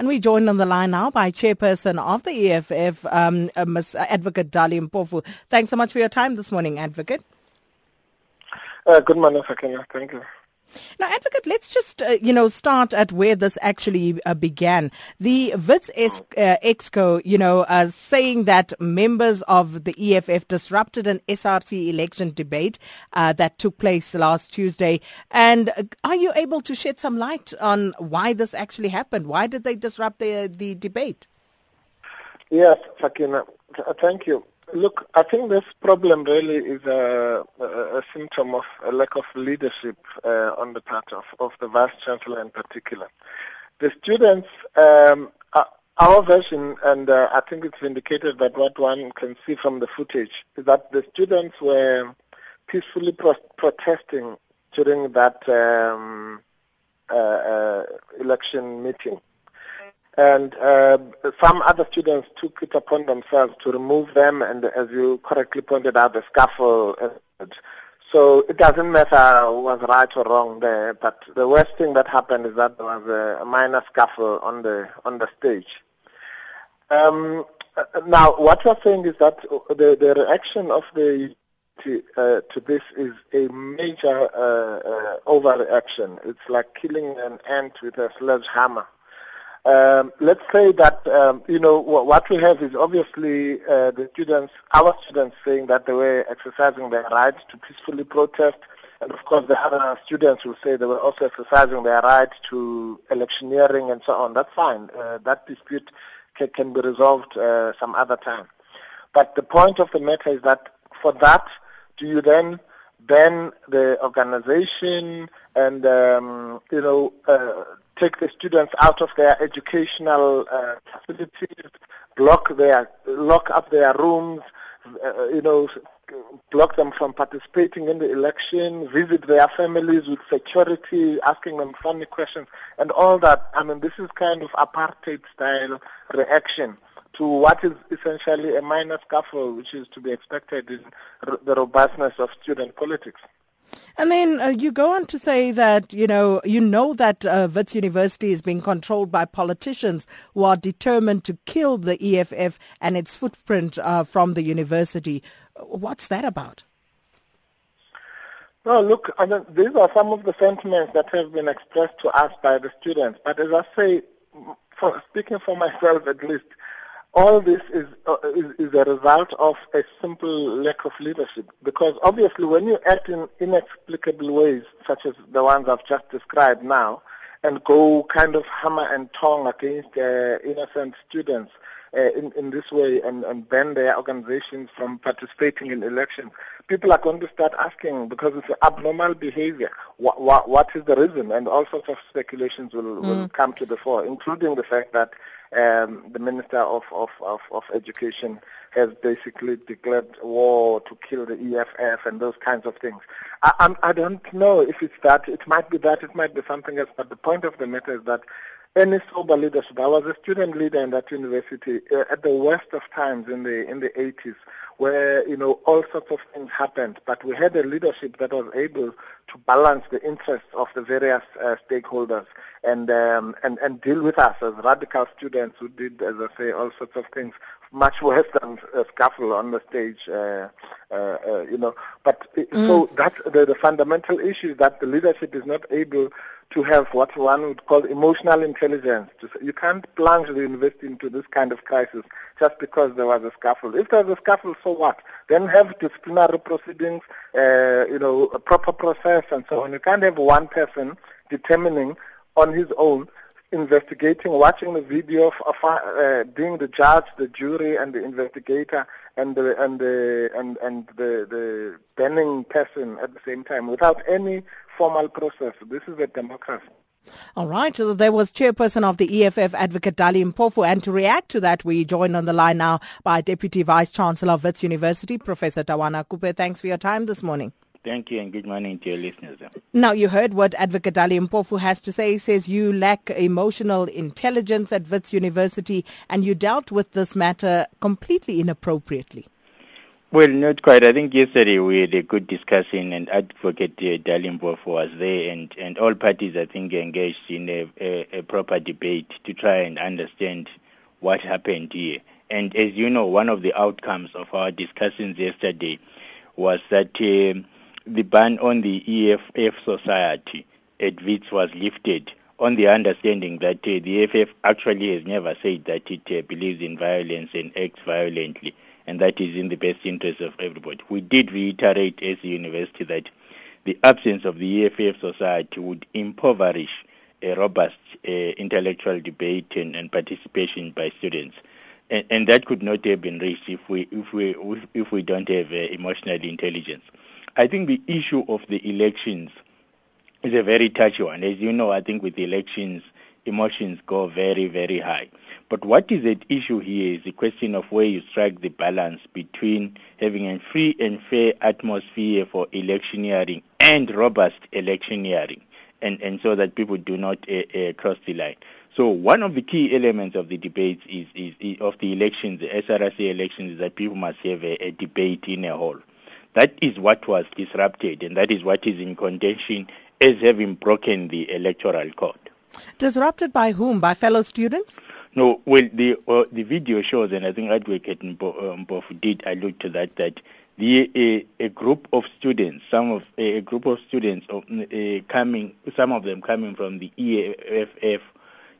And we joined on the line now by Chairperson of the EFF, um, uh, Ms. Advocate Dali Mpofu. Thanks so much for your time this morning, Advocate. Uh, good morning, Sakina. Thank you. Now, Advocate, let's just, uh, you know, start at where this actually uh, began. The Wits uh, Exco, you know, uh, saying that members of the EFF disrupted an SRC election debate uh, that took place last Tuesday. And uh, are you able to shed some light on why this actually happened? Why did they disrupt the, the debate? Yes, Sakina. Thank you. Look, I think this problem really is a, a, symptom of a lack of leadership uh, on the part of, of the Vice Chancellor in particular. The students, um, our version, and uh, I think it's indicated that what one can see from the footage, is that the students were peacefully pro- protesting during that um, uh, uh election meeting and uh, some other students took it upon themselves to remove them, and as you correctly pointed out, the scaffold. So it doesn't matter who was right or wrong there, but the worst thing that happened is that there was a, minor scuffle on the on the stage. Um, now, what you're saying is that the, the reaction of the to, uh, to this is a major uh, uh, overreaction. It's like killing an ant with a sledgehammer. Um, let's say that um, you know what we have is obviously uh, the students, our students, saying that they were exercising their right to peacefully protest, and of course the other students will say they were also exercising their right to electioneering and so on. That's fine. Uh, that dispute can, can, be resolved uh, some other time. But the point of the matter is that for that, do you then ban the organization and um, you know uh, take the students out of their educational uh, facilities, block their, lock up their rooms, uh, you know, block them from participating in the election, visit their families with security, asking them funny questions, and all that. I mean, this is kind of apartheid-style reaction to what is essentially a minor scuffle, which is to be expected in the robustness of student politics. And then uh, you go on to say that, you know, you know that uh, Wits University is being controlled by politicians who are determined to kill the EFF and its footprint uh, from the university. What's that about? No, look, I mean, these are some of the sentiments that have been expressed to us by the students. But as I say, for, speaking for myself at least, all this is, uh, is, is a result of a simple lack of leadership. Because obviously, when you act in inexplicable ways, such as the ones I've just described now, and go kind of hammer and tong against uh, innocent students uh, in, in this way and, and ban their organizations from participating in elections, people are going to start asking because it's abnormal behavior. What, what, what is the reason? And all sorts of speculations will, mm. will come to the fore, including the fact that um, the Minister of, of, of, of Education has basically declared war to kill the EFF and those kinds of things. I, I'm, I don't know if it's that. It might be that. It might be something else. But the point of the matter is that any sober leadership. I was a student leader in that university uh, at the worst of times in the in the 80s, where you know all sorts of things happened. But we had a leadership that was able to balance the interests of the various uh, stakeholders and um, and and deal with us as radical students who did, as I say, all sorts of things much worse than a scuffle on the stage, uh, uh, uh, you know. But mm. so that's the, the fundamental issue that the leadership is not able to have what one would call emotional intelligence. You can't plunge the university into this kind of crisis just because there was a scuffle. If there's a scuffle, so what? Then have disciplinary proceedings, uh, you know, a proper process and so on. You can't have one person determining on his own investigating, watching the video of, of uh, being the judge, the jury, and the investigator, and the and the and and the the banning person at the same time, without any formal process. This is a democracy. All right. So there was chairperson of the EFF, Advocate Dali Mpofu. And to react to that, we joined on the line now by Deputy Vice Chancellor of Wits University, Professor Tawana Kupe. Thanks for your time this morning. Thank you and good morning to your listeners. Eh? Now, you heard what Advocate Dali Mpofu has to say. He says you lack emotional intelligence at Wits University and you dealt with this matter completely inappropriately. Well, not quite. I think yesterday we had a good discussion and Advocate uh, Dali Mpofu was there and, and all parties, I think, engaged in a, a, a proper debate to try and understand what happened here. And as you know, one of the outcomes of our discussions yesterday was that uh, the ban on the EFF society at WITS was lifted on the understanding that uh, the EFF actually has never said that it uh, believes in violence and acts violently, and that is in the best interest of everybody. We did reiterate as a university that the absence of the EFF society would impoverish a robust uh, intellectual debate and, and, participation by students. And, and, that could not have been reached if we, if we, if we don't have uh, emotional intelligence. I think the issue of the elections is a very touchy one. As you know, I think with elections, emotions go very, very high. But what is at issue here is the question of where you strike the balance between having a free and fair atmosphere for electioneering and robust electioneering, and, and so that people do not uh, uh, cross the line. So one of the key elements of the debates is, is, is, of the elections, the SRC elections, is that people must have a, a debate in a hall. That is what was disrupted, and that is what is in contention as having broken the electoral code. Disrupted by whom? By fellow students? No, well, the uh, the video shows, and I think Advocate Mpofu um, did allude to that, that the a, a group of students, some of a group of students of, uh, coming, some of them coming from the EFF,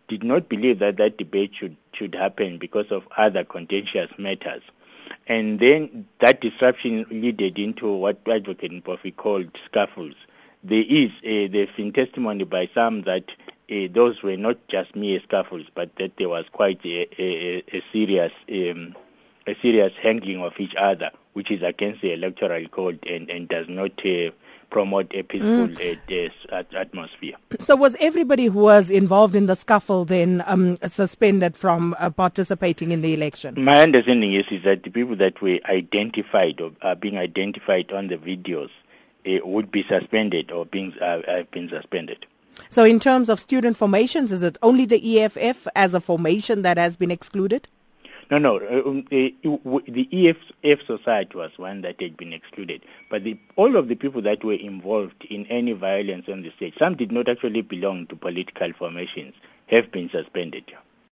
did not believe that that debate should should happen because of other contentious matters. And then that disruption led into what Advocate Mpofu called scuffles. There is, uh, there's been testimony by some that those were not just mere scuffles, but that there was quite a, a, a serious um, a serious handling of each other, which is against the electoral code and, and does not uh, promote a peaceful mm. uh, atmosphere. So was everybody who was involved in the scuffle then um, suspended from uh, participating in the election? My understanding is, is that the people that were identified or are being identified on the videos uh, would be suspended or being, uh, have been suspended. So in terms of student formations, is it only the EFF as a formation that has been excluded? No, no. Uh, um, the, the EFF society was one that had been excluded. But the, all of the people that were involved in any violence on the stage, some did not actually belong to political formations, have been suspended.